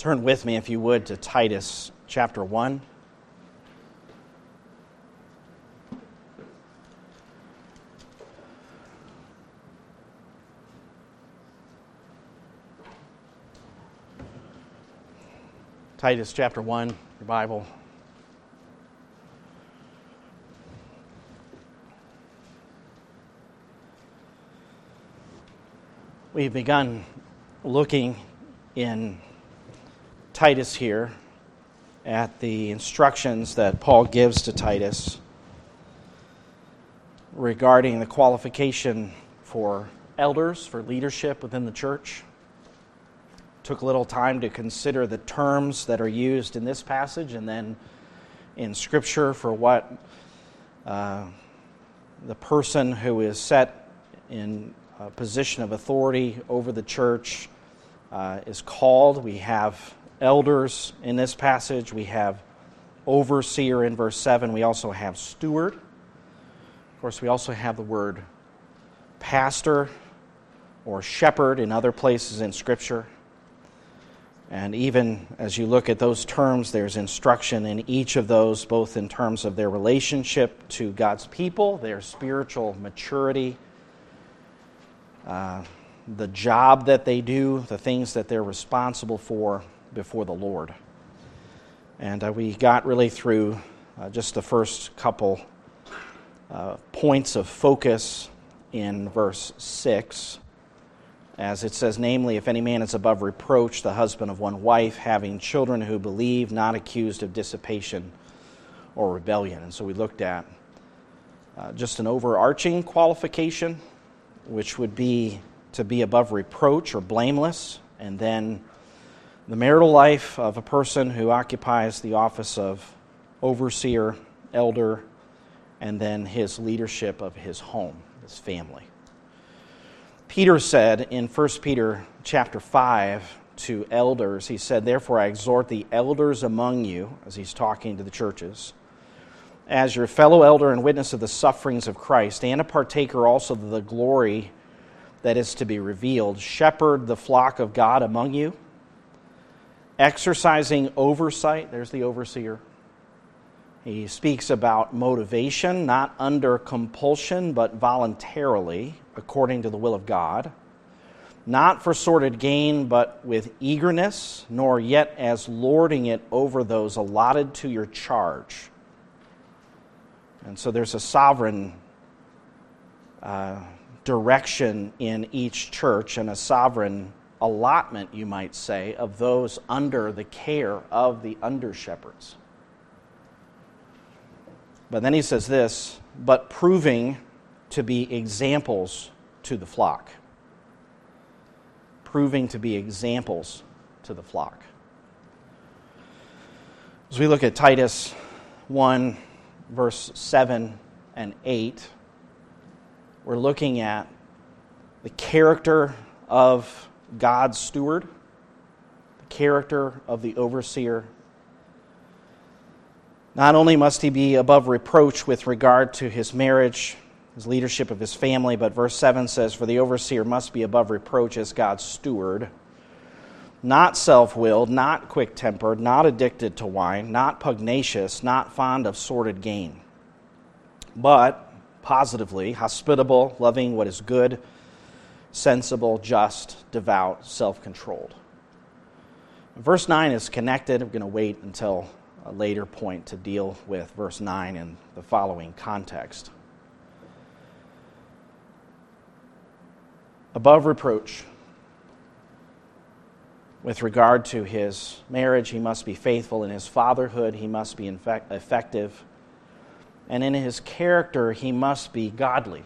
Turn with me, if you would, to Titus chapter 1. Titus chapter 1, your Bible. We've begun looking in Titus here at the instructions that Paul gives to Titus regarding the qualification for elders, for leadership within the church. Took a little time to consider the terms that are used in this passage and then in Scripture for what uh, the person who is set in a position of authority over the church uh, is called. We have elders in this passage, we have overseer in verse 7, we also have steward. Of course, we also have the word pastor or shepherd in other places in Scripture. And even as you look at those terms, there's instruction in each of those, both in terms of their relationship to God's people, their spiritual maturity, uh, the job that they do, the things that they're responsible for before the Lord. And uh, we got really through uh, just the first couple uh, points of focus in verse 6, as it says, namely, if any man is above reproach, the husband of one wife, having children who believe, not accused of dissipation or rebellion. And so we looked at uh, just an overarching qualification, which would be to be above reproach or blameless, and then the marital life of a person who occupies the office of overseer, elder, and then his leadership of his home, his family. Peter said in 1 Peter chapter 5 to elders, he said, Therefore I exhort the elders among you, as he's talking to the churches, as your fellow elder and witness of the sufferings of Christ, and a partaker also of the glory that is to be revealed, shepherd the flock of God among you, exercising oversight. There's the overseer. He speaks about motivation, not under compulsion, but voluntarily, according to the will of God. Not for sordid gain, but with eagerness, nor yet as lording it over those allotted to your charge. And so there's a sovereign uh, direction in each church and a sovereign allotment, you might say, of those under the care of the under shepherds. But then he says this, but proving to be examples to the flock. Proving to be examples to the flock. As we look at Titus 1, verse 7 and 8, we're looking at the character of God's steward, the character of the overseer. Not only must he be above reproach with regard to his marriage, his leadership of his family, but verse 7 says, For the overseer must be above reproach as God's steward, not self willed, not quick tempered, not addicted to wine, not pugnacious, not fond of sordid gain, but positively, hospitable, loving what is good, sensible, just, devout, self controlled. Verse 9 is connected. I'm going to wait until a later point to deal with verse 9 in the following context. Above reproach, with regard to his marriage, he must be faithful. In his fatherhood, he must be effective and in his character, he must be godly.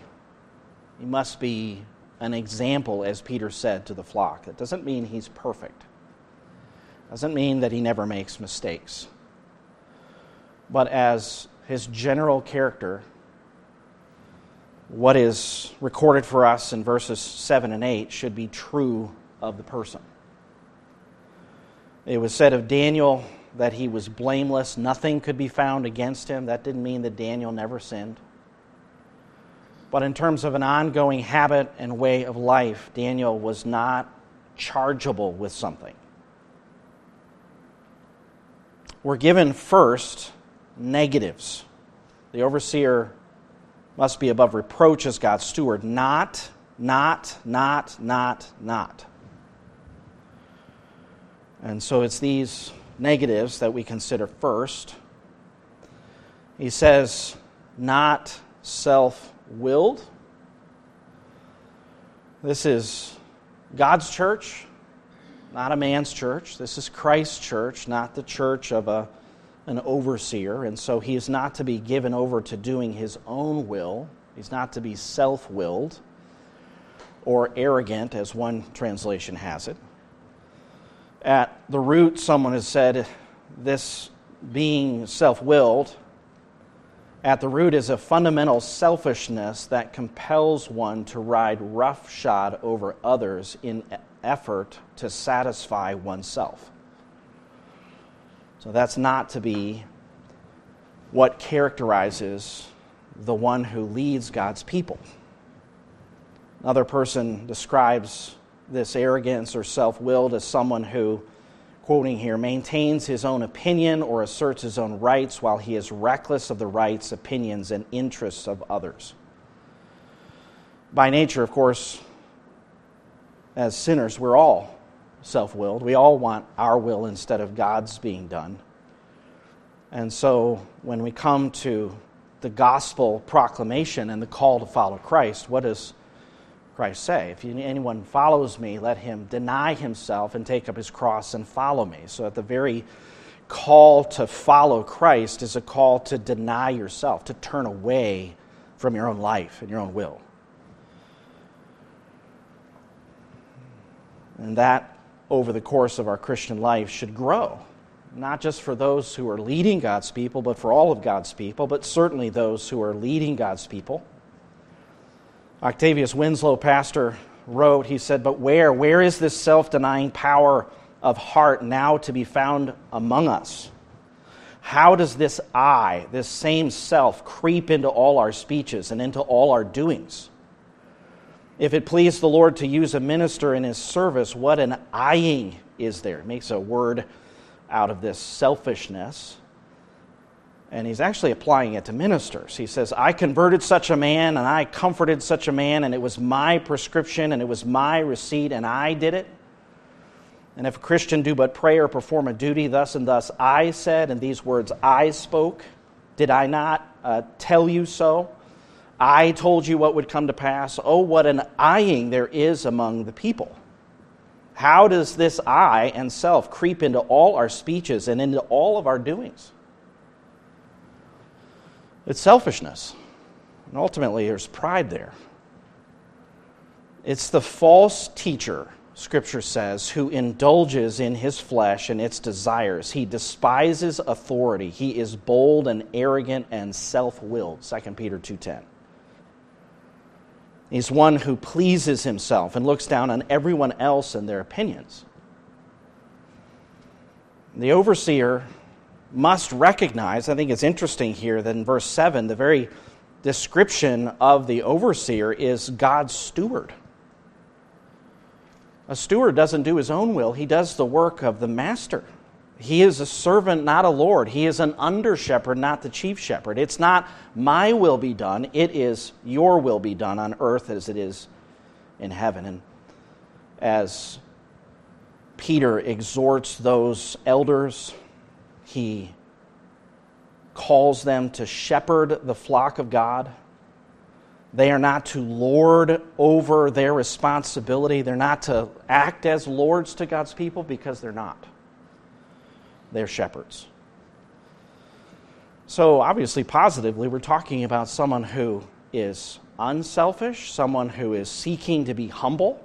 He must be an example, as Peter said to the flock. That doesn't mean he's perfect, doesn't mean that he never makes mistakes. But as his general character, what is recorded for us in verses 7 and 8 should be true of the person. It was said of Daniel that he was blameless, nothing could be found against him. That didn't mean that Daniel never sinned. But in terms of an ongoing habit and way of life, Daniel was not chargeable with something. we're given first negatives. The overseer must be above reproach as God's steward. Not, not, not, not, not. And so it's these negatives that we consider first. He says, not self willed. This is God's church, not a man's church. This is Christ's church, not the church of a, an overseer. And so he is not to be given over to doing his own will. He's not to be self willed or arrogant, as one translation has it. At the root, someone has said this being self willed, at the root is a fundamental selfishness that compels one to ride roughshod over others in effort to satisfy oneself. So that's not to be what characterizes the one who leads God's people. Another person describes this arrogance or self willed as someone who, quoting here, maintains his own opinion or asserts his own rights while he is reckless of the rights, opinions, and interests of others. By nature, of course, as sinners, we're all self willed. We all want our will instead of God's being done. And so when we come to the gospel proclamation and the call to follow Christ, what does Christ say? If anyone follows me, let him deny himself and take up his cross and follow me. So at the very call to follow Christ is a call to deny yourself, to turn away from your own life and your own will. And that, over the course of our Christian life, should grow. Not just for those who are leading God's people, but for all of God's people, but certainly those who are leading God's people. Octavius Winslow, pastor, wrote, he said, But where? Where is this self denying power of heart now to be found among us? How does this I, this same self, creep into all our speeches and into all our doings? If it pleased the Lord to use a minister in his service, what an eyeing is there? It makes a word out of this selfishness. And he's actually applying it to ministers. He says, I converted such a man and I comforted such a man, and it was my prescription and it was my receipt, and I did it. And if a Christian do but pray or perform a duty, thus and thus I said, and these words I spoke, did I not uh, tell you so? I told you what would come to pass. Oh, what an eyeing there is among the people. How does this I and self creep into all our speeches and into all of our doings? It's selfishness. And ultimately, there's pride there. It's the false teacher, Scripture says, who indulges in his flesh and its desires. He despises authority. He is bold and arrogant and self-willed, 2 Peter 2.10. He's one who pleases himself and looks down on everyone else and their opinions. The overseer must recognize, I think it's interesting here that in verse 7, the very description of the overseer is God's steward. A steward doesn't do his own will, he does the work of the master. He is a servant, not a Lord. He is an under shepherd, not the chief shepherd. It's not my will be done, it is your will be done on earth as it is in heaven. And as Peter exhorts those elders, he calls them to shepherd the flock of God. They are not to lord over their responsibility. They're not to act as lords to God's people because they're not they're shepherds. So, obviously, positively, we're talking about someone who is unselfish, someone who is seeking to be humble,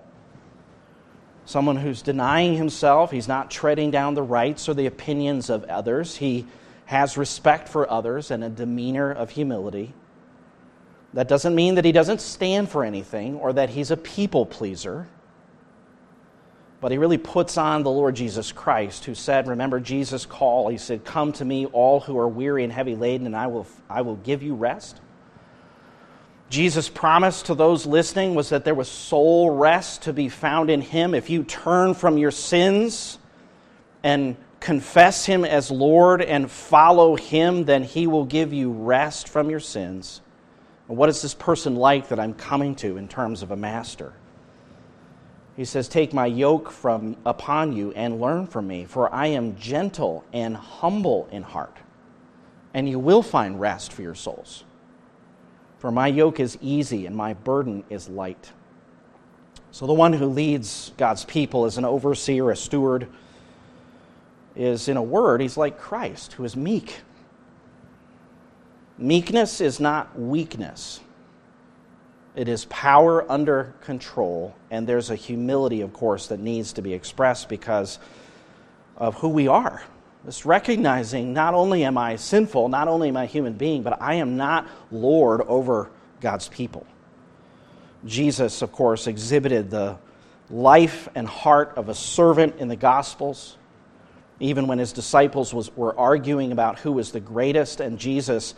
someone who's denying himself. He's not treading down the rights or the opinions of others. He has respect for others and a demeanor of humility. That doesn't mean that he doesn't stand for anything or that he's a people pleaser but he really puts on the Lord Jesus Christ, who said, Remember Jesus' call. He said, Come to me, all who are weary and heavy laden, and I will, I will give you rest. Jesus' promise to those listening was that there was soul rest to be found in him if you turn from your sins and confess him as Lord and follow him, then he will give you rest from your sins. And what is this person like that I'm coming to in terms of a master? He says, Take my yoke from upon you and learn from me, for I am gentle and humble in heart, and you will find rest for your souls. For my yoke is easy and my burden is light. So, the one who leads God's people as an overseer, a steward, is, in a word, he's like Christ, who is meek. Meekness is not weakness, it is power under control, and there's a humility, of course, that needs to be expressed because of who we are. It's recognizing not only am I sinful, not only am I a human being, but I am not Lord over God's people. Jesus, of course, exhibited the life and heart of a servant in the Gospels. Even when his disciples was, were arguing about who was the greatest, and Jesus,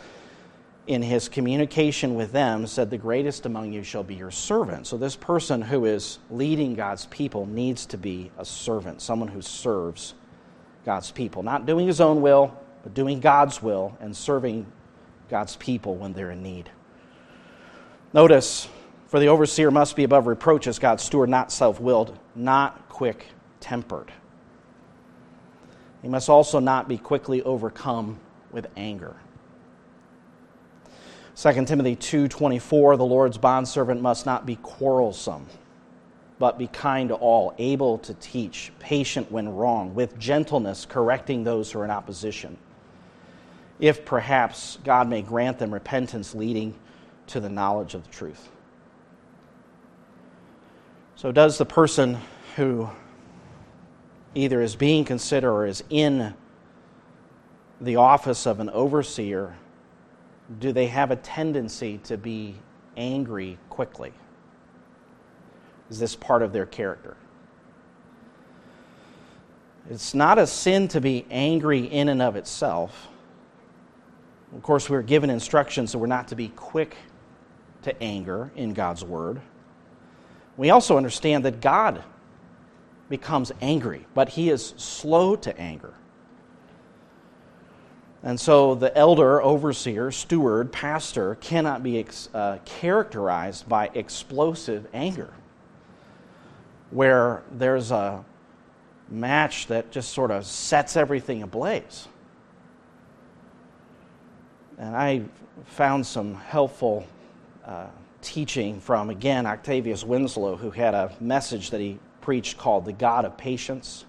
in his communication with them, said, The greatest among you shall be your servant. So, this person who is leading God's people needs to be a servant, someone who serves God's people. Not doing his own will, but doing God's will and serving God's people when they're in need. Notice for the overseer must be above reproach as God's steward, not self willed, not quick tempered. He must also not be quickly overcome with anger. 2 Timothy 2:24 The Lord's bondservant must not be quarrelsome but be kind to all able to teach patient when wrong with gentleness correcting those who are in opposition if perhaps God may grant them repentance leading to the knowledge of the truth so, does the person who either is being considered or is in the office of an overseer, do they have a tendency to be angry quickly? Is this part of their character? It's not a sin to be angry in and of itself. Of course, we're given instructions that we're not to be quick to anger in God's word. We also understand that God becomes angry, but he is slow to anger. And so the elder, overseer, steward, pastor cannot be ex- uh, characterized by explosive anger, where there's a match that just sort of sets everything ablaze. And I found some helpful uh, teaching from, again, Octavius Winslow, who had a message that he preached called The God of Patience.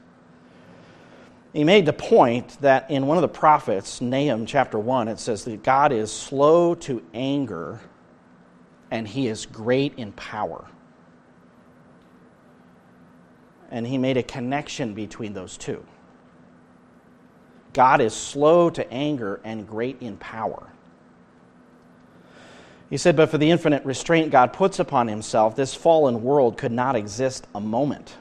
He made the point that in one of the prophets, Nahum chapter 1, it says that God is slow to anger and he is great in power. And he made a connection between those two. God is slow to anger and great in power. He said, But for the infinite restraint God puts upon himself, this fallen world could not exist a moment.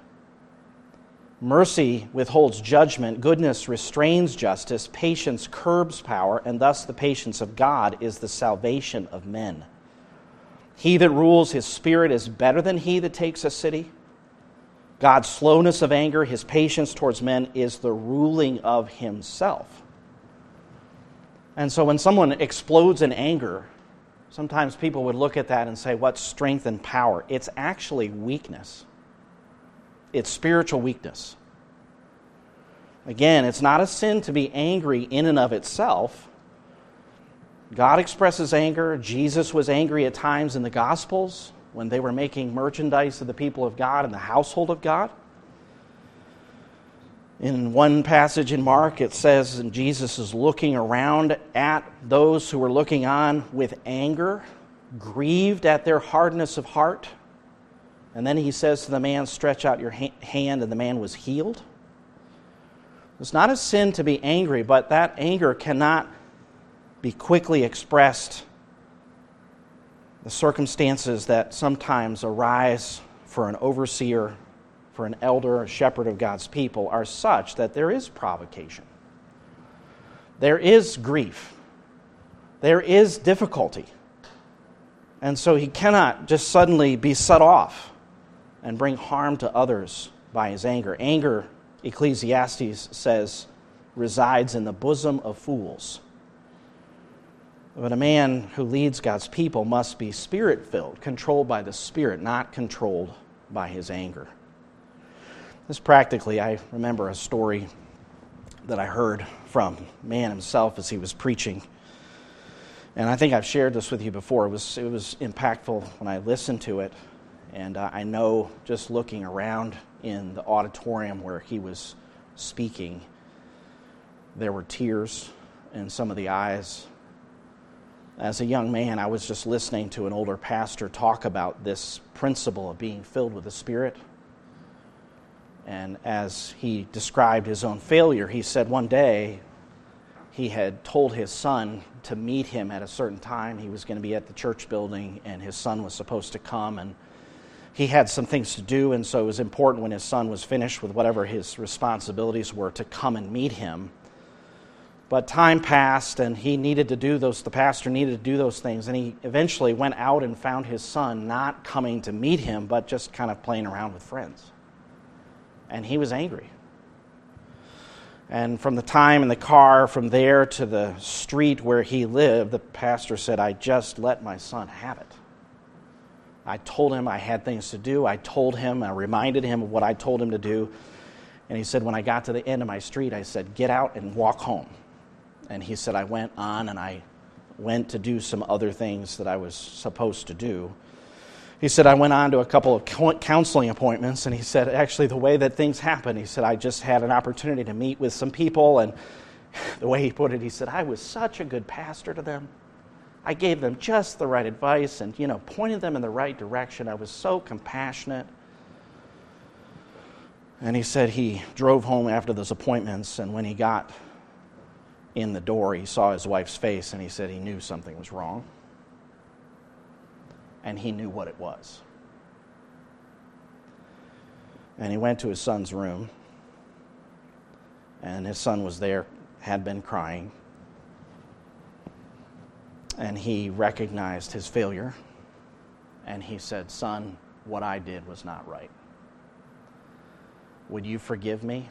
Mercy withholds judgment, goodness restrains justice, patience curbs power, and thus the patience of God is the salvation of men. He that rules his spirit is better than he that takes a city. God's slowness of anger, his patience towards men, is the ruling of himself. And so when someone explodes in anger, Sometimes people would look at that and say, What strength and power? It's actually weakness, it's spiritual weakness. Again, it's not a sin to be angry in and of itself. God expresses anger. Jesus was angry at times in the Gospels when they were making merchandise of the people of God and the household of God. In one passage in Mark, it says, and Jesus is looking around at those who were looking on with anger, grieved at their hardness of heart. And then he says to the man, Stretch out your hand, and the man was healed. It's not a sin to be angry, but that anger cannot be quickly expressed. The circumstances that sometimes arise for an overseer for an elder, a shepherd of God's people, are such that there is provocation. There is grief. There is difficulty. And so he cannot just suddenly be set off and bring harm to others by his anger. Anger, Ecclesiastes says, resides in the bosom of fools. But a man who leads God's people must be spirit filled, controlled by the Spirit, not controlled by his anger. This practically, I remember a story that I heard from man himself as he was preaching. And I think I've shared this with you before. It was, it was impactful when I listened to it. And uh, I know just looking around in the auditorium where he was speaking, there were tears in some of the eyes. As a young man, I was just listening to an older pastor talk about this principle of being filled with the Spirit. And as he described his own failure, he said one day he had told his son to meet him at a certain time. He was going to be at the church building, and his son was supposed to come. And he had some things to do, and so it was important when his son was finished with whatever his responsibilities were to come and meet him. But time passed, and he needed to do those, the pastor needed to do those things, and he eventually went out and found his son not coming to meet him, but just kind of playing around with friends. And he was angry. And from the time in the car, from there to the street where he lived, the pastor said, I just let my son have it. I told him I had things to do. I told him, I reminded him of what I told him to do. And he said, when I got to the end of my street, I said, Get out and walk home. And he said, I went on and I went to do some other things that I was supposed to do. He said, I went on to a couple of counseling appointments, and he said, actually, the way that things happened, he said, I just had an opportunity to meet with some people, and the way he put it, he said, I was such a good pastor to them. I gave them just the right advice and, you know, pointed them in the right direction. I was so compassionate. And he said he drove home after those appointments, and when he got in the door, he saw his wife's face, and he said he knew something was wrong and he knew what it was. And he went to his son's room, and his son was there, had been crying, and he recognized his failure, and he said, Son, what I did was not right. Would you forgive me?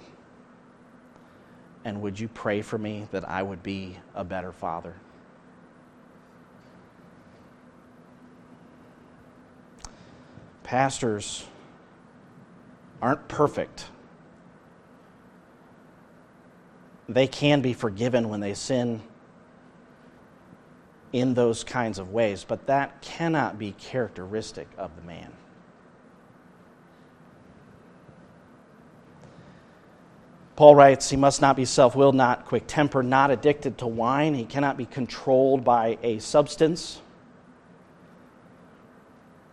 And would you pray for me that I would be a better father? pastors aren't perfect. They can be forgiven when they sin in those kinds of ways, but that cannot be characteristic of the man. Paul writes, he must not be self willed, not quick tempered, not addicted to wine. He cannot be controlled by a substance.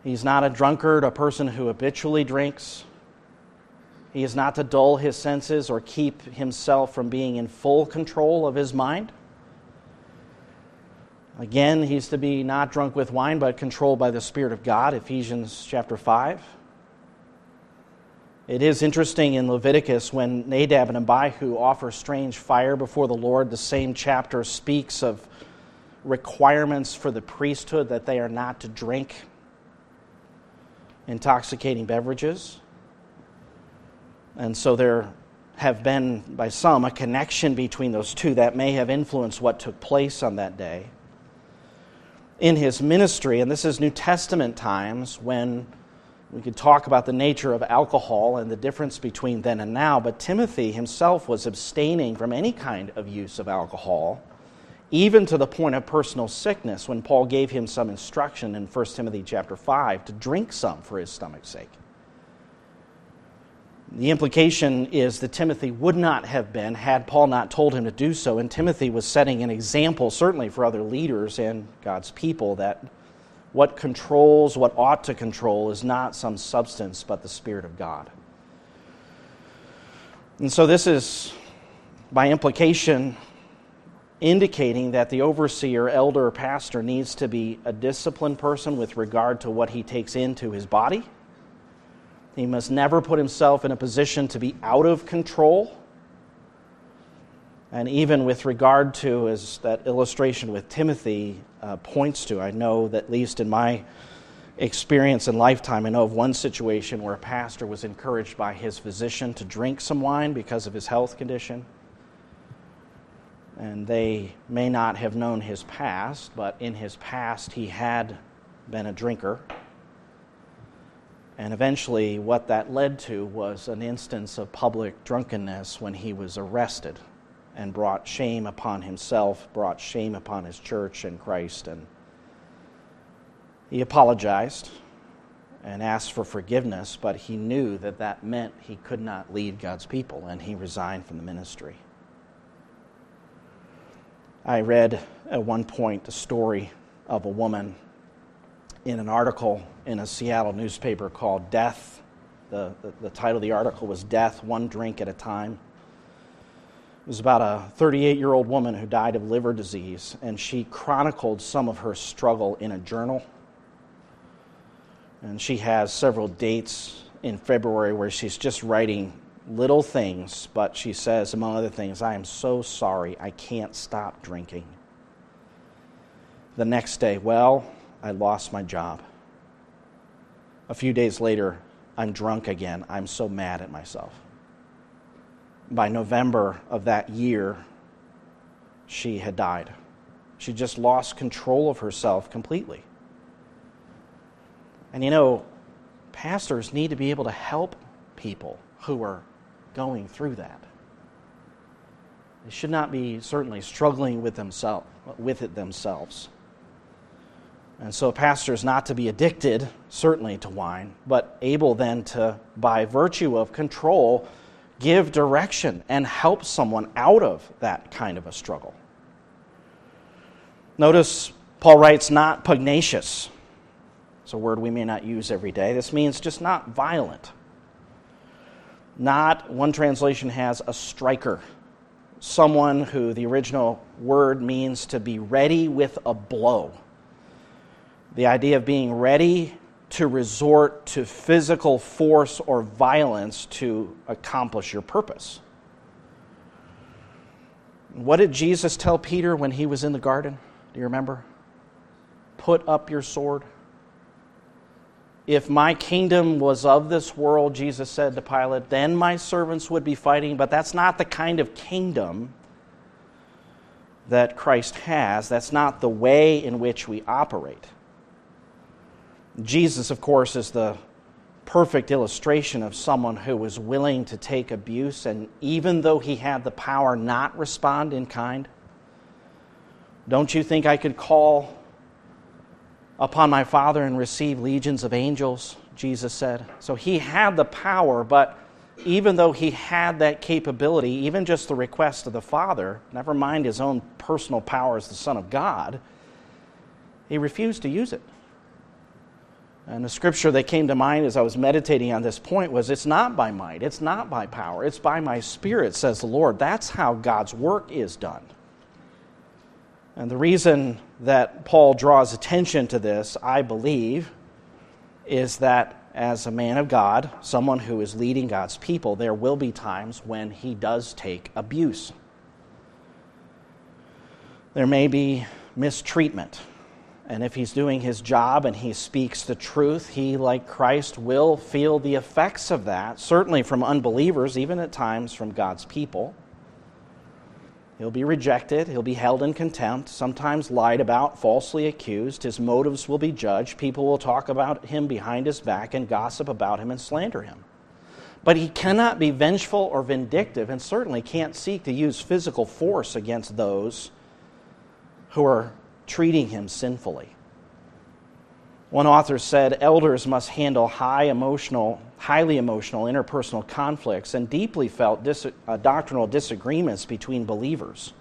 He's not a drunkard, a person who habitually drinks. He is not to dull his senses or keep himself from being in full control of his mind. Again, he's to be not drunk with wine, but controlled by the Spirit of God, Ephesians chapter 5. It is interesting in Leviticus when Nadab and Abihu offer strange fire before the Lord, the same chapter speaks of requirements for the priesthood that they are not to drink intoxicating beverages. And so there have been, by some, a connection between those two that may have influenced what took place on that day. In his ministry, and this is New Testament times when we could talk about the nature of alcohol and the difference between then and now, but Timothy himself was abstaining from any kind of use of alcohol even to the point of personal sickness when Paul gave him some instruction in 1 Timothy chapter 5 to drink some for his stomach's sake. The implication is that Timothy would not have been had Paul not told him to do so, and Timothy was setting an example, certainly for other leaders and God's people, that what controls, what ought to control, is not some substance, but the Spirit of God. And so, this is, by implication, indicating that the overseer, elder, or pastor needs to be a disciplined person with regard to what he takes into his body. He must never put himself in a position to be out of control. And even with regard to, as that illustration with Timothy uh, points to, I know that at least in my experience and lifetime, I know of one situation where a pastor was encouraged by his physician to drink some wine because of his health condition. And they may not have known his past, but in his past he had been a drinker. And eventually, what that led to was an instance of public drunkenness when he was arrested and brought shame upon himself, brought shame upon his church and Christ. And he apologized and asked for forgiveness, but he knew that that meant he could not lead God's people, and he resigned from the ministry. I read at one point the story of a woman in an article in a Seattle newspaper called Death. The, the, the title of the article was Death, One Drink at a Time. It was about a 38 year old woman who died of liver disease, and she chronicled some of her struggle in a journal. And she has several dates in February where she's just writing little things, but she says, among other things, I am so sorry, I can't stop drinking. The next day, well, I lost my job. A few days later, I'm drunk again. I'm so mad at myself by November of that year, she had died. She just lost control of herself completely. And you know, pastors need to be able to help people who are going through that. They should not be certainly struggling with themselves with it themselves. And so a pastor is not to be addicted, certainly, to wine, but able then to, by virtue of control, give direction and help someone out of that kind of a struggle. Notice Paul writes, not pugnacious. It's a word we may not use every day. This means just not violent. Not, one translation has a striker, someone who the original word means to be ready with a blow. The idea of being ready to resort to physical force or violence to accomplish your purpose. What did Jesus tell Peter when he was in the garden? Do you remember? Put up your sword. If my kingdom was of this world, Jesus said to Pilate, then my servants would be fighting, but that's not the kind of kingdom that Christ has. That's not the way in which we operate. Jesus, of course, is the perfect illustration of someone who was willing to take abuse and even though he had the power not respond in kind don't you think i could call upon my father and receive legions of angels? Jesus said. So he had the power but even though he had that capability even just the request of the father never mind his own personal power as the son of god he refused to use it and the scripture that came to mind as I was meditating on this point was it's not by might, it's not by power, it's by my spirit, says the Lord. That's how God's work is done. And the reason that Paul draws attention to this, I believe, is that as a man of God, someone who is leading God's people, there will be times when he does take abuse. There may be mistreatment and if he's doing his job and he speaks the truth, he, like Christ, will feel the effects of that, certainly from unbelievers, even at times from God's people. He'll be rejected, he'll be held in contempt, sometimes lied about, falsely accused. His motives will be judged. People will talk about him behind his back and gossip about him and slander him. But he cannot be vengeful or vindictive, and certainly can't seek to use physical force against those who are treating him sinfully. One author said elders must handle high emotional, highly emotional interpersonal conflicts and deeply felt dis- uh, doctrinal disagreements between believers.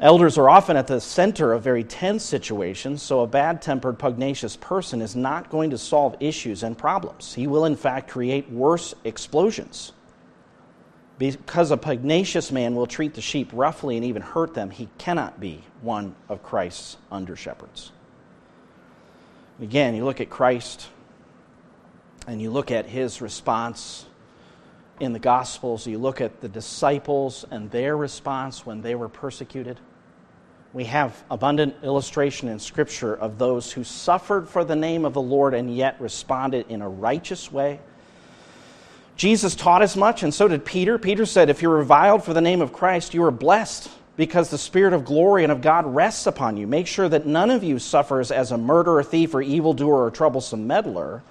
Elders are often at the center of very tense situations, so a bad tempered, pugnacious person is not going to solve issues and problems. He will, in fact, create worse explosions. Because a pugnacious man will treat the sheep roughly and even hurt them, he cannot be one of Christ's under shepherds. Again, you look at Christ and you look at his response in the Gospels, you look at the disciples and their response when they were persecuted. We have abundant illustration in Scripture of those who suffered for the name of the Lord and yet responded in a righteous way Jesus taught as much, and so did Peter. Peter said, If you're reviled for the name of Christ, you are blessed because the Spirit of glory and of God rests upon you. Make sure that none of you suffers as a murderer, thief, or evildoer, or troublesome meddler.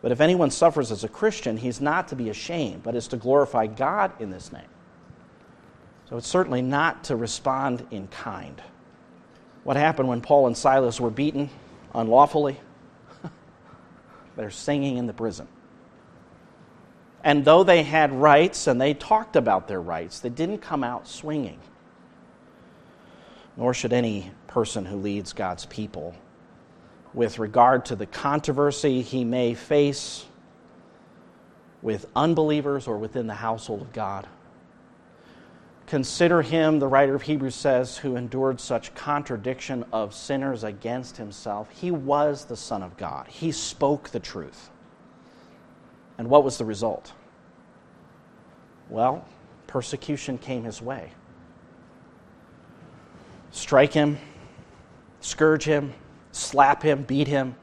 But if anyone suffers as a Christian, he's not to be ashamed, but is to glorify God in this name. So it's certainly not to respond in kind. What happened when Paul and Silas were beaten unlawfully? They're singing in the prison. And though they had rights and they talked about their rights, they didn't come out swinging nor should any person who leads God's people with regard to the controversy he may face with unbelievers or within the household of God. Consider him, the writer of Hebrews says, who endured such contradiction of sinners against himself. He was the Son of God, he spoke the truth. And what was the result? Well, persecution came his way strike him, scourge him, slap him, beat him.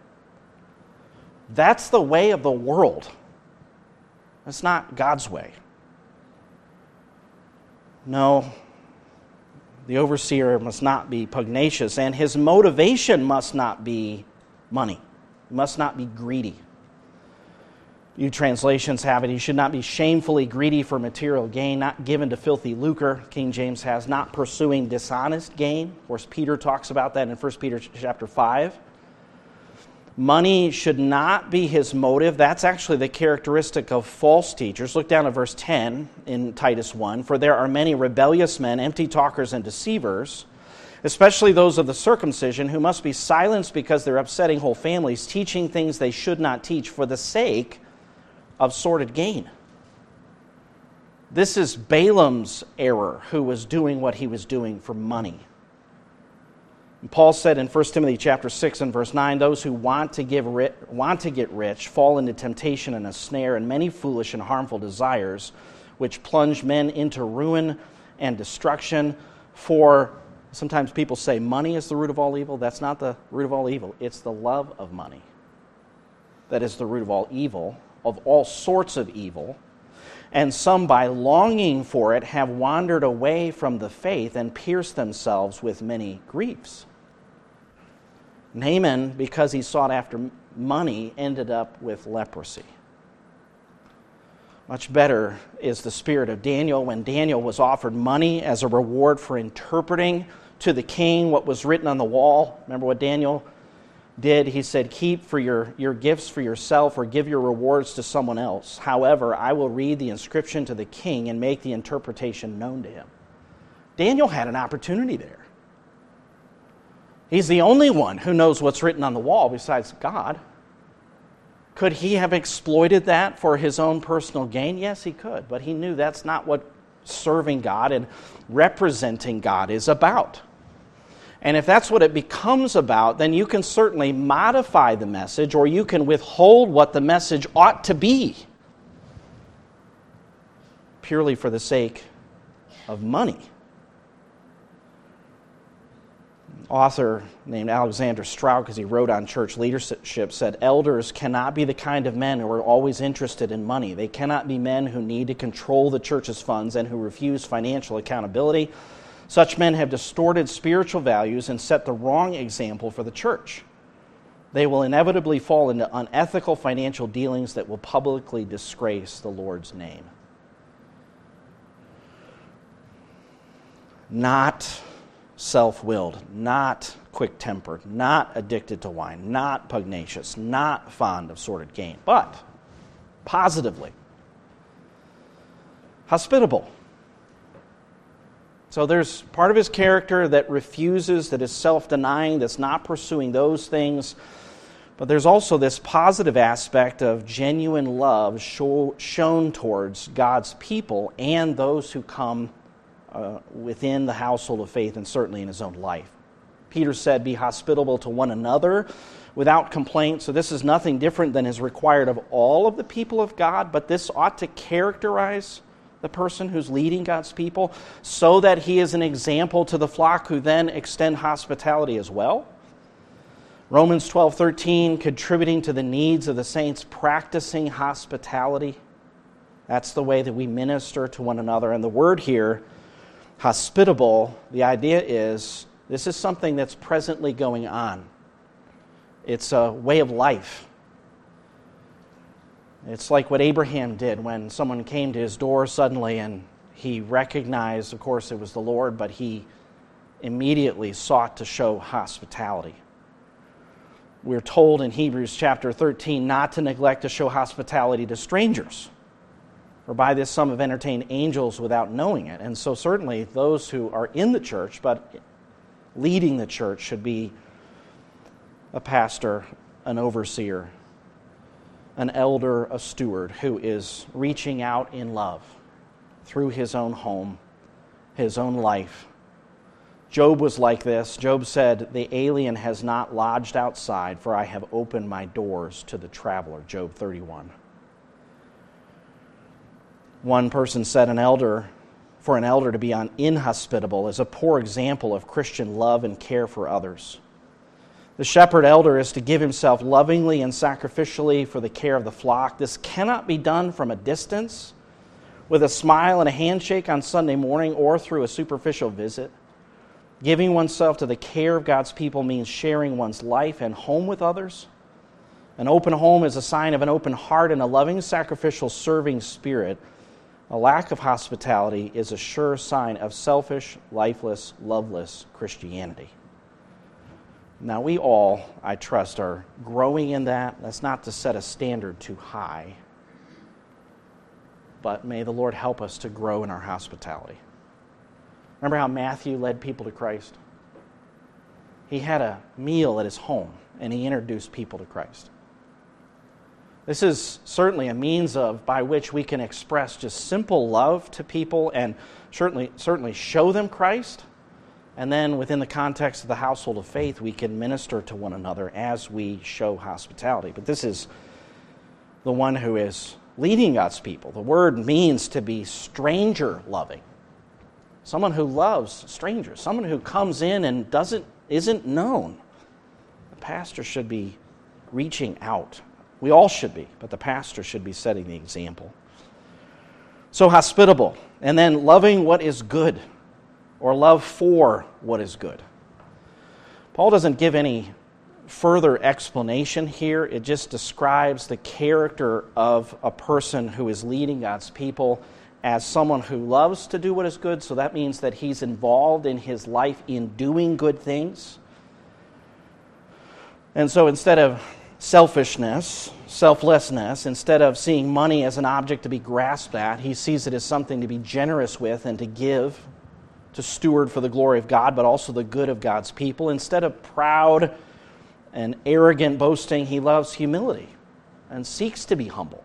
That's the way of the world. That's not God's way. No, the overseer must not be pugnacious, and his motivation must not be money, he must not be greedy you translations have it, he should not be shamefully greedy for material gain, not given to filthy lucre, King James has, not pursuing dishonest gain. Of course, Peter talks about that in 1 Peter chapter 5. Money should not be his motive. That's actually the characteristic of false teachers. Look down at verse 10 in Titus 1. For there are many rebellious men, empty talkers, and deceivers, especially those of the circumcision, who must be silenced because they're upsetting whole families, teaching things they should not teach for the sake of sordid gain. This is Balaam's error, who was doing what he was doing for money. And Paul said in 1 Timothy chapter 6 and verse 9, those who want to, give ri- want to get rich fall into temptation and a snare and many foolish and harmful desires, which plunge men into ruin and destruction. For sometimes people say money is the root of all evil. That's not the root of all evil, it's the love of money that is the root of all evil of all sorts of evil, and some by longing for it have wandered away from the faith and pierced themselves with many griefs. Naaman, because he sought after money, ended up with leprosy. Much better is the spirit of Daniel when Daniel was offered money as a reward for interpreting to the king what was written on the wall. Remember what Daniel did, he said, Keep for your, your gifts for yourself or give your rewards to someone else. However, I will read the inscription to the king and make the interpretation known to him. Daniel had an opportunity there. He's the only one who knows what's written on the wall besides God. Could he have exploited that for his own personal gain? Yes, he could, but he knew that's not what serving God and representing God is about. And if that's what it becomes about, then you can certainly modify the message or you can withhold what the message ought to be purely for the sake of money. author named Alexander Strauch, because he wrote on church leadership, said elders cannot be the kind of men who are always interested in money. They cannot be men who need to control the church's funds and who refuse financial accountability. Such men have distorted spiritual values and set the wrong example for the church. They will inevitably fall into unethical financial dealings that will publicly disgrace the Lord's name. Not self willed, not quick tempered, not addicted to wine, not pugnacious, not fond of sordid gain, but positively hospitable so there's part of his character that refuses, that is self denying, that's not pursuing those things. But there's also this positive aspect of genuine love show, shown towards God's people and those who come uh, within the household of faith and certainly in his own life. Peter said, Be hospitable to one another without complaint. So this is nothing different than is required of all of the people of God, but this ought to characterize the person who's leading God's people, so that he is an example to the flock who then extend hospitality as well. Romans 12 13, contributing to the needs of the saints, practicing hospitality. That's the way that we minister to one another. And the word here Hospitable, the idea is this is something that's presently going on, it's a way of life. It's like what Abraham did when someone came to his door suddenly and he recognized, of course, it was the Lord, but he immediately sought to show hospitality. We're told in Hebrews chapter 13 not to neglect to show hospitality to strangers. For by this some have entertained angels without knowing it. And so, certainly, those who are in the church but leading the church should be a pastor, an overseer, an elder, a steward who is reaching out in love through his own home, his own life. Job was like this. Job said, The alien has not lodged outside, for I have opened my doors to the traveler. Job 31. One person said an elder, for an elder to be inhospitable is a poor example of Christian love and care for others. The shepherd elder is to give himself lovingly and sacrificially for the care of the flock. This cannot be done from a distance, with a smile and a handshake on Sunday morning, or through a superficial visit. Giving oneself to the care of God's people means sharing one's life and home with others. An open home is a sign of an open heart and a loving, sacrificial, serving spirit a lack of hospitality is a sure sign of selfish, lifeless, loveless Christianity. Now, we all, I trust, are growing in that. That's not to set a standard too high, but may the Lord help us to grow in our hospitality. Remember how Matthew led people to Christ? He had a meal at his home and he introduced people to Christ. This is certainly a means of by which we can express just simple love to people and certainly certainly show them Christ. And then within the context of the household of faith, we can minister to one another as we show hospitality. But this is the one who is leading God's people. The word means to be stranger loving. Someone who loves strangers, someone who comes in and doesn't isn't known. The pastor should be reaching out we all should be, but the pastor should be setting the example. So, hospitable, and then loving what is good, or love for what is good. Paul doesn't give any further explanation here. It just describes the character of a person who is leading God's people as someone who loves to do what is good. So that means that he's involved in his life in doing good things. And so instead of selfishness, selflessness, instead of seeing money as an object to be grasped at, he sees it as something to be generous with and to give, to steward for the glory of God, but also the good of God's people. Instead of proud and arrogant boasting, he loves humility and seeks to be humble.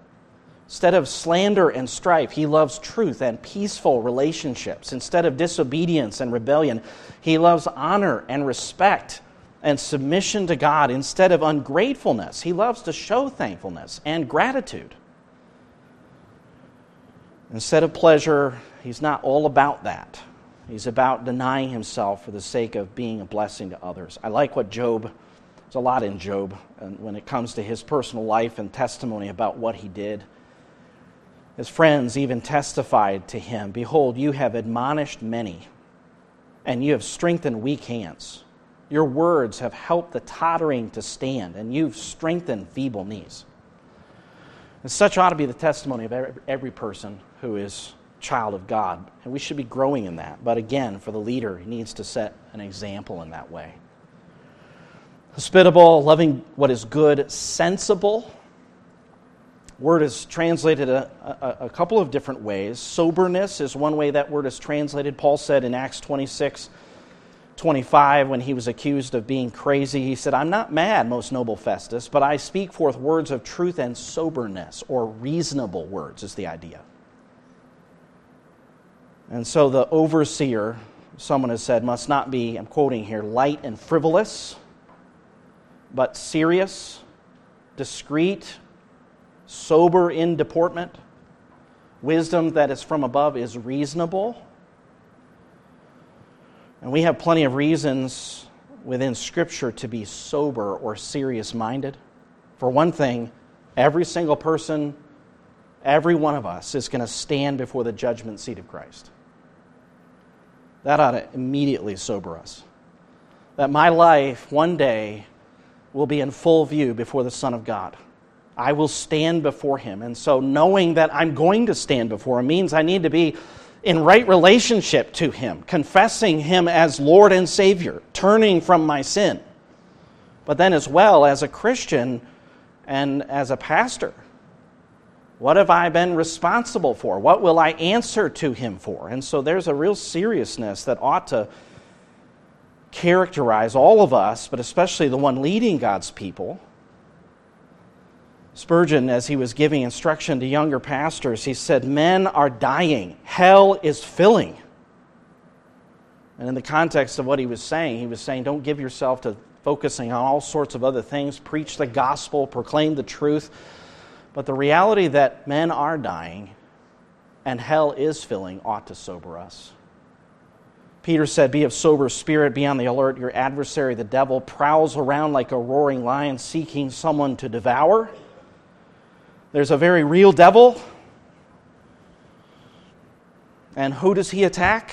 Instead of slander and strife, he loves truth and peaceful relationships. Instead of disobedience and rebellion, he loves honor and respect and submission to God instead of ungratefulness. He loves to show thankfulness and gratitude. Instead of pleasure, he's not all about that. He's about denying himself for the sake of being a blessing to others. I like what Job, there's a lot in Job when it comes to his personal life and testimony about what he did. His friends even testified to him Behold, you have admonished many, and you have strengthened weak hands. Your words have helped the tottering to stand, and you've strengthened feeble knees. And such ought to be the testimony of every person who is child of God. And we should be growing in that. But again, for the leader, he needs to set an example in that way. Hospitable, loving what is good, sensible. Word is translated a, a, a, couple of different ways. Soberness is one way that word is translated. Paul said in Acts 26, 25, when he was accused of being crazy, he said, I'm not mad, most noble Festus, but I speak forth words of truth and soberness, or reasonable words, is the idea. And so the overseer, someone has said, must not be, I'm quoting here, light and frivolous, but serious, discreet, sober in deportment. Wisdom that is from above is reasonable and we have plenty of reasons within Scripture to be sober or serious minded. For one thing, every single person, every one of us, is going to stand before the judgment seat of Christ. That ought to immediately sober us. That my life one day will be in full view before the Son of God. I will stand before him. And so, knowing that I'm going to stand before him means I need to be in right relationship to him, confessing him as Lord and Savior, turning from my sin. But then, as well, as a Christian and as a pastor, what have I been responsible for? What will I answer to him for? And so, there's a real seriousness that ought to characterize all of us, but especially the one leading God's people. Spurgeon, as he was giving instruction to younger pastors, he said, Men are dying, hell is filling. And in the context of what he was saying, he was saying, Don't give yourself to focusing on all sorts of other things. Preach the gospel, proclaim the truth. But the reality that men are dying and hell is filling ought to sober us. Peter said, Be of sober spirit, be on the alert. Your adversary, the devil, prowls around like a roaring lion seeking someone to devour. There's a very real devil. And who does he attack?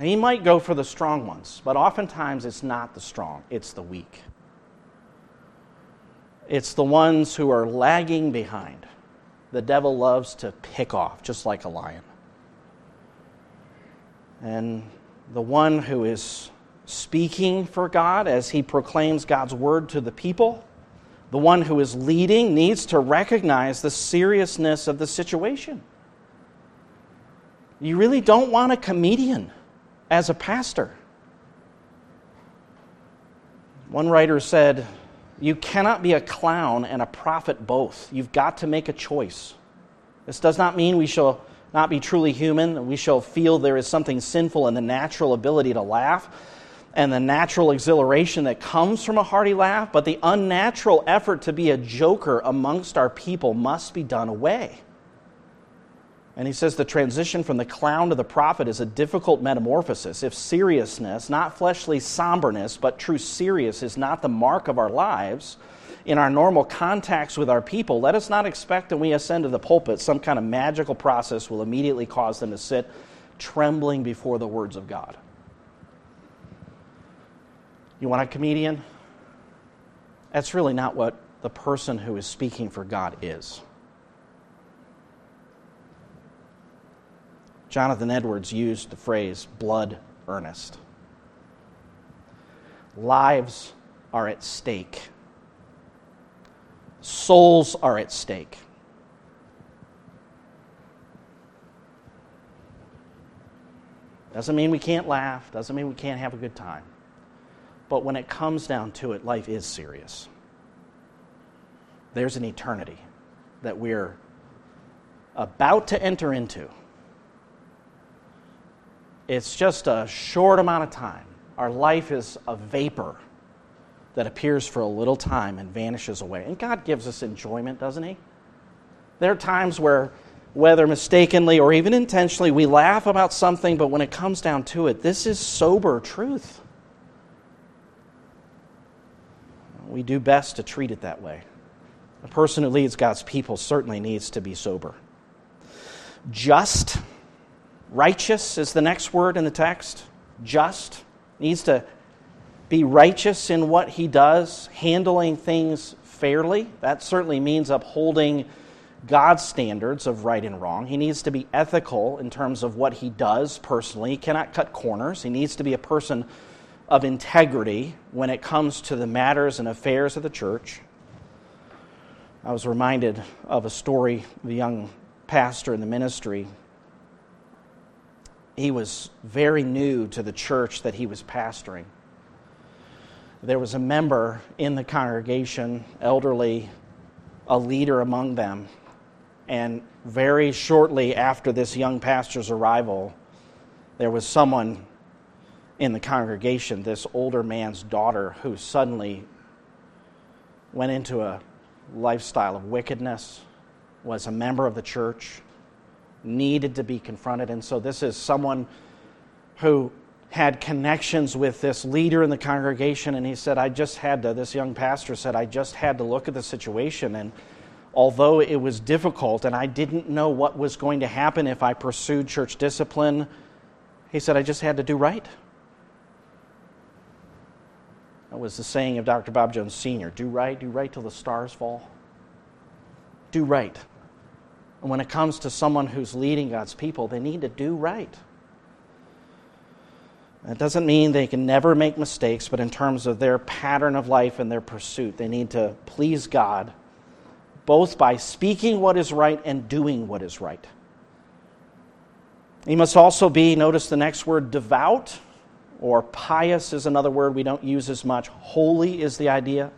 He might go for the strong ones, but oftentimes it's not the strong, it's the weak. It's the ones who are lagging behind. The devil loves to pick off, just like a lion. And the one who is speaking for God as he proclaims God's word to the people, the one who is leading, needs to recognize the seriousness of the situation. You really don't want a comedian as a pastor. One writer said, You cannot be a clown and a prophet both. You've got to make a choice. This does not mean we shall not be truly human. We shall feel there is something sinful in the natural ability to laugh and the natural exhilaration that comes from a hearty laugh, but the unnatural effort to be a joker amongst our people must be done away. And he says the transition from the clown to the prophet is a difficult metamorphosis. If seriousness, not fleshly somberness, but true serious, is not the mark of our lives, in our normal contacts with our people, let us not expect that we ascend to the pulpit some kind of magical process will immediately cause them to sit trembling before the words of God. You want a comedian? That's really not what the person who is speaking for God is. Jonathan Edwards used the phrase blood earnest. Lives are at stake souls are at stake. Doesn't mean we can't laugh, doesn't mean we can't have a good time. But when it comes down to it, life is serious. There's an eternity that we're about to enter into. It's just a short amount of time. Our life is a vapor that appears for a little time and vanishes away. And God gives us enjoyment, doesn't He? There are times where, whether mistakenly or even intentionally, we laugh about something, but when it comes down to it, this is sober truth. We do best to treat it that way. A person who leads God's people certainly needs to be sober. Just, righteous is the next word in the text. Just needs to be righteous in what he does, handling things fairly. That certainly means upholding God's standards of right and wrong. He needs to be ethical in terms of what he does personally. He cannot cut corners. He needs to be a person of integrity when it comes to the matters and affairs of the church. I was reminded of a story of a young pastor in the ministry. He was very new to the church that he was pastoring there was a member in the congregation, elderly, a leader among them. And very shortly after this young pastor's arrival, there was someone in the congregation, this older man's daughter, who suddenly went into a lifestyle of wickedness, was a member of the church, needed to be confronted. And so, this is someone who had connections with this leader in the congregation, and he said, I just had to, this young pastor said, I just had to look at the situation, and although it was difficult and I didn't know what was going to happen if I pursued church discipline, he said, I just had to do right. That was the saying of Dr. Bob Jones Sr. Do right, do right till the stars fall. Do right. And when it comes to someone who's leading God's people, they need to do right. That doesn't mean they can never make mistakes, but in terms of their pattern of life and their pursuit, they need to please God both by speaking what is right and doing what is right. He must also be, notice the next word, devout, or pious is another word we don't use as much. Holy is the idea.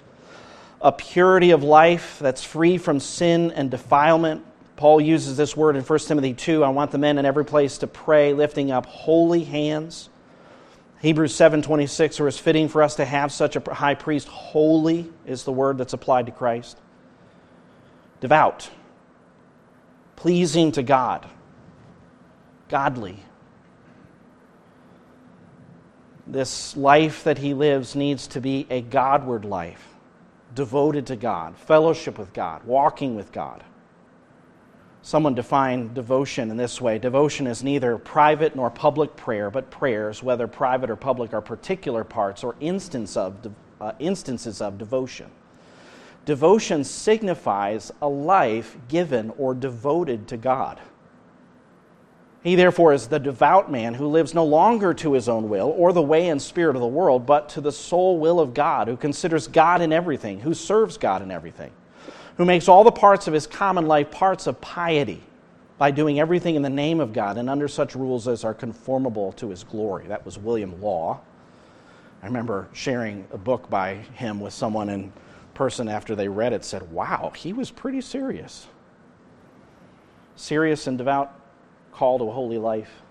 A purity of life that's free from sin and defilement. Paul uses this word in 1 Timothy 2. I want the men in every place to pray, lifting up holy hands. Hebrews 7:26 or is fitting for us to have such a high priest holy is the word that's applied to Christ. Devout. Pleasing to God. Godly. This life that he lives needs to be a Godward life, devoted to God, fellowship with God, walking with God. Someone defined devotion in this way devotion is neither private nor public prayer, but prayers, whether private or public, are particular parts or instance of, uh, instances of devotion. Devotion signifies a life given or devoted to God. He therefore is the devout man who lives no longer to his own will or the way and spirit of the world, but to the sole will of God, who considers God in everything, who serves God in everything who makes all the parts of his common life parts of piety by doing everything in the name of God and under such rules as are conformable to his glory. That was William Law. I remember sharing a book by him with someone in person after they read it said, "Wow, he was pretty serious." Serious and devout call to a holy life.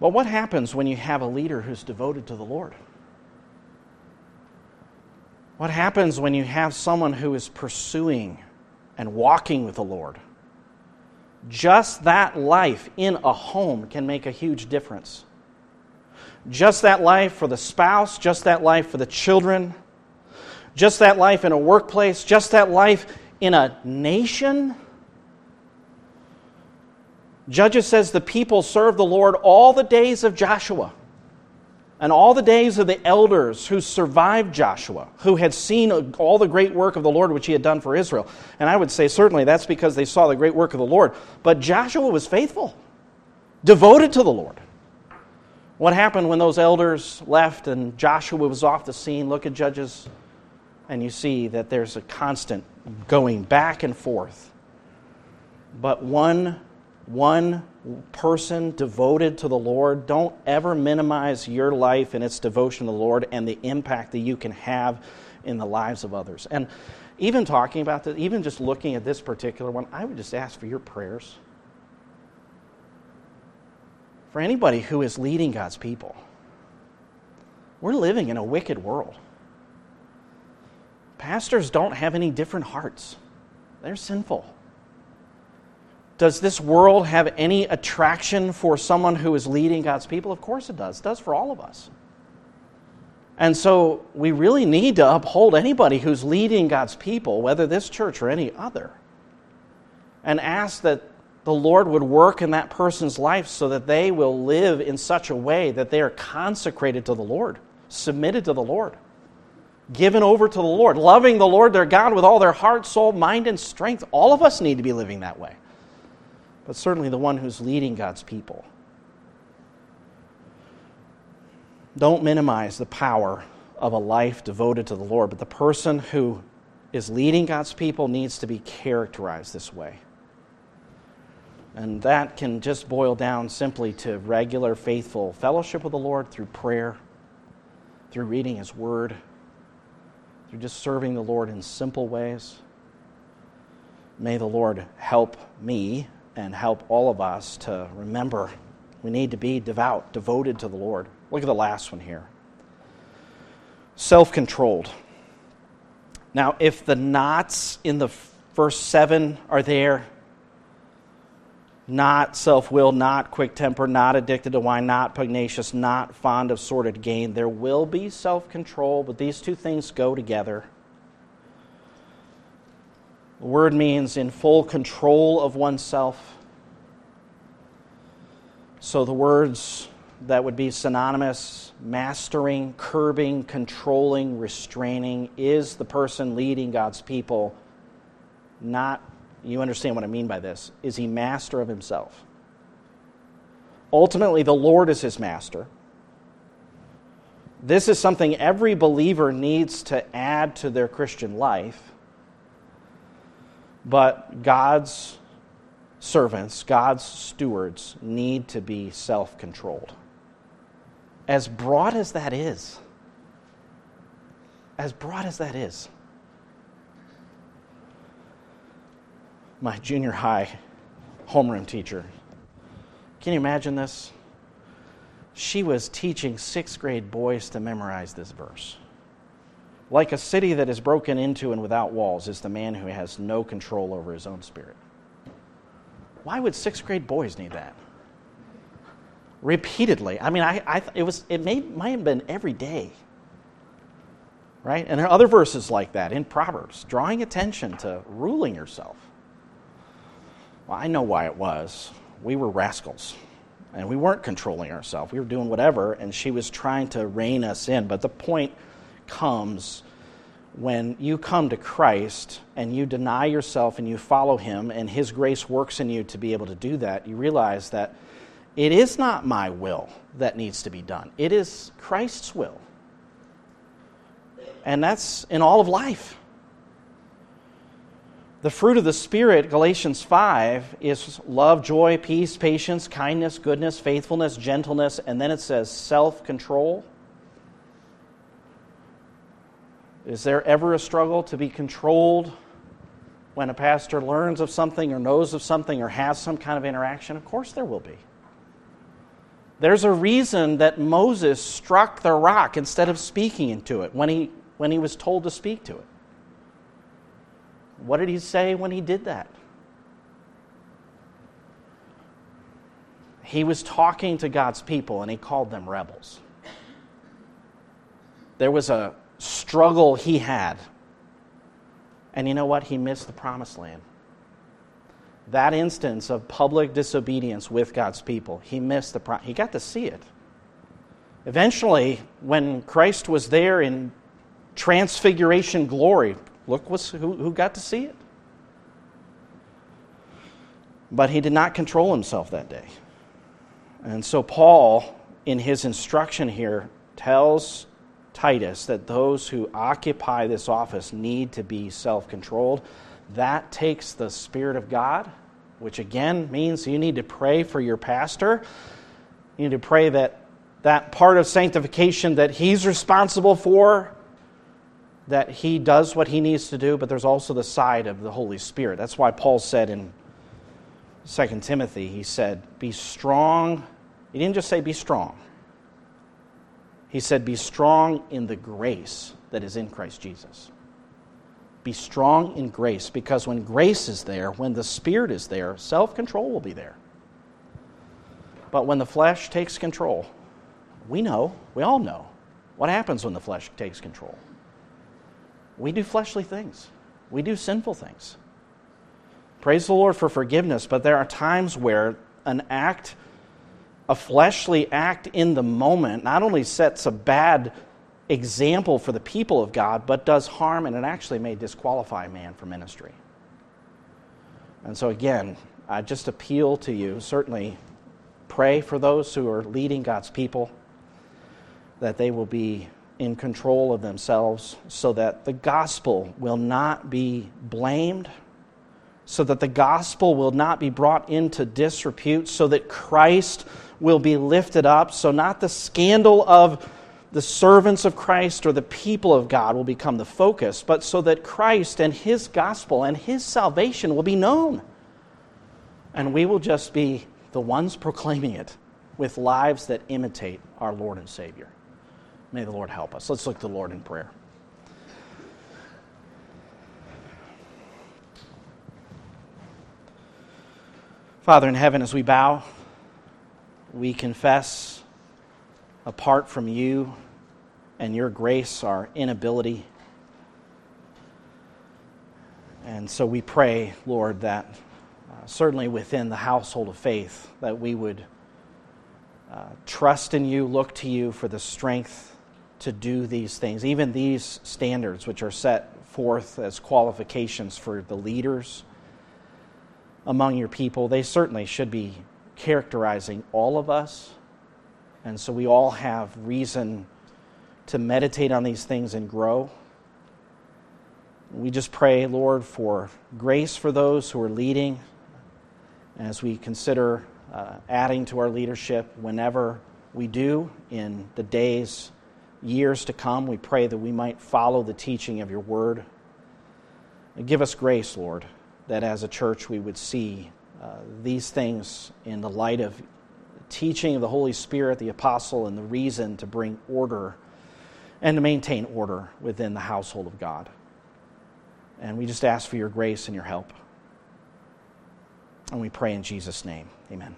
Well, what happens when you have a leader who's devoted to the Lord? What happens when you have someone who is pursuing and walking with the Lord? Just that life in a home can make a huge difference. Just that life for the spouse, just that life for the children, just that life in a workplace, just that life in a nation. Judges says the people served the Lord all the days of Joshua and all the days of the elders who survived Joshua, who had seen all the great work of the Lord which he had done for Israel. And I would say certainly that's because they saw the great work of the Lord. But Joshua was faithful, devoted to the Lord. What happened when those elders left and Joshua was off the scene? Look at Judges, and you see that there's a constant going back and forth. But one, one person devoted to the Lord, don't ever minimize your life and its devotion to the Lord and the impact that you can have in the lives of others. And even talking about this, even just looking at this particular one, I would just ask for your prayers. For anybody who is leading God's people, we're living in a wicked world. Pastors don't have any different hearts, they're sinful. Does this world have any attraction for someone who is leading God's people? Of course it does. It does for all of us. And so we really need to uphold anybody who's leading God's people, whether this church or any other, and ask that the Lord would work in that person's life so that they will live in such a way that they are consecrated to the Lord, submitted to the Lord, given over to the Lord, loving the Lord their God with all their heart, soul, mind, and strength. All of us need to be living that way but certainly the one who's leading God's people. Don't minimize the power of a life devoted to the Lord, but the person who is leading God's people needs to be characterized this way. And that can just boil down simply to regular, faithful fellowship with the Lord through prayer, through reading His Word, through just serving the Lord in simple ways. May the Lord help me and help all of us to remember we need to be devout, devoted to the Lord. Look at the last one here self controlled. Now, if the knots in the first 7 are there, not self willed, not quick tempered, not addicted to wine, not pugnacious, not fond of sordid gain. There will be self control, but these two things go together. The word means in full control of oneself. So the words that would be synonymous mastering, curbing, controlling, restraining is the person leading God's people, not, you understand what I mean by this, is he master of himself? Ultimately, the Lord is his master. This is something every believer needs to add to their Christian life. But God's servants, God's stewards, need to be self controlled. As broad as that is, as broad as that is, my junior high homeroom teacher, can you imagine this? She was teaching sixth grade boys to memorize this verse. Like a city that is broken into and without walls is the man who has no control over his own spirit. Why would sixth grade boys need that? Repeatedly. I mean, I, I, it, was, it may, might have been every day. Right? And there are other verses like that in Proverbs, drawing attention to ruling yourself. Well, I know why it was. We were rascals and we weren't controlling ourselves. We were doing whatever, and she was trying to rein us in. But the point comes when you come to Christ and you deny yourself and you follow Him, and His grace works in you to be able to do that, you realize that it is not my will that needs to be done, it is Christ's will. And that's in all of life. The fruit of the Spirit, Galatians 5, is love, joy, peace, patience, kindness, goodness, faithfulness, gentleness, and then it says self control. Is there ever a struggle to be controlled when a pastor learns of something or knows of something or has some kind of interaction? Of course, there will be. There's a reason that Moses struck the rock instead of speaking into it when he, when he was told to speak to it. What did he say when he did that? He was talking to God's people and he called them rebels. There was a struggle he had. And you know what? He missed the promised land. That instance of public disobedience with God's people, he missed the pro- he got to see it. Eventually, when Christ was there in transfiguration glory, look who, who got to see it. But he did not control himself that day. And so, Paul, in his instruction here, tells Titus that those who occupy this office need to be self controlled. That takes the Spirit of God, which again means you need to pray for your pastor. You need to pray that that part of sanctification that he's responsible for, that he does what he needs to do, but there's also the side of the Holy Spirit. That's why Paul said in 2 Timothy, he said, Be strong. He didn't just say be strong, he said, Be strong in the grace that is in Christ Jesus. Be strong in grace, because when grace is there, when the Spirit is there, self control will be there. But when the flesh takes control, we know, we all know, what happens when the flesh takes control. We do fleshly things, we do sinful things. Praise the Lord for forgiveness, but there are times where an act a fleshly act in the moment not only sets a bad example for the people of God, but does harm and it actually may disqualify a man for ministry. And so, again, I just appeal to you certainly pray for those who are leading God's people, that they will be in control of themselves so that the gospel will not be blamed so that the gospel will not be brought into disrepute, so that Christ will be lifted up, so not the scandal of the servants of Christ or the people of God will become the focus, but so that Christ and his gospel and his salvation will be known. And we will just be the ones proclaiming it with lives that imitate our Lord and Savior. May the Lord help us. Let's look to the Lord in prayer. Father in heaven, as we bow, we confess apart from you and your grace, our inability. And so we pray, Lord, that uh, certainly within the household of faith, that we would uh, trust in you, look to you for the strength to do these things, even these standards which are set forth as qualifications for the leaders among your people, they certainly should be characterizing all of us. And so we all have reason to meditate on these things and grow. We just pray, Lord, for grace for those who are leading as we consider uh, adding to our leadership whenever we do in the days, years to come. We pray that we might follow the teaching of your word. And give us grace, Lord, that as a church we would see uh, these things in the light of teaching of the Holy Spirit, the apostle, and the reason to bring order and to maintain order within the household of God. And we just ask for your grace and your help. And we pray in Jesus' name. Amen.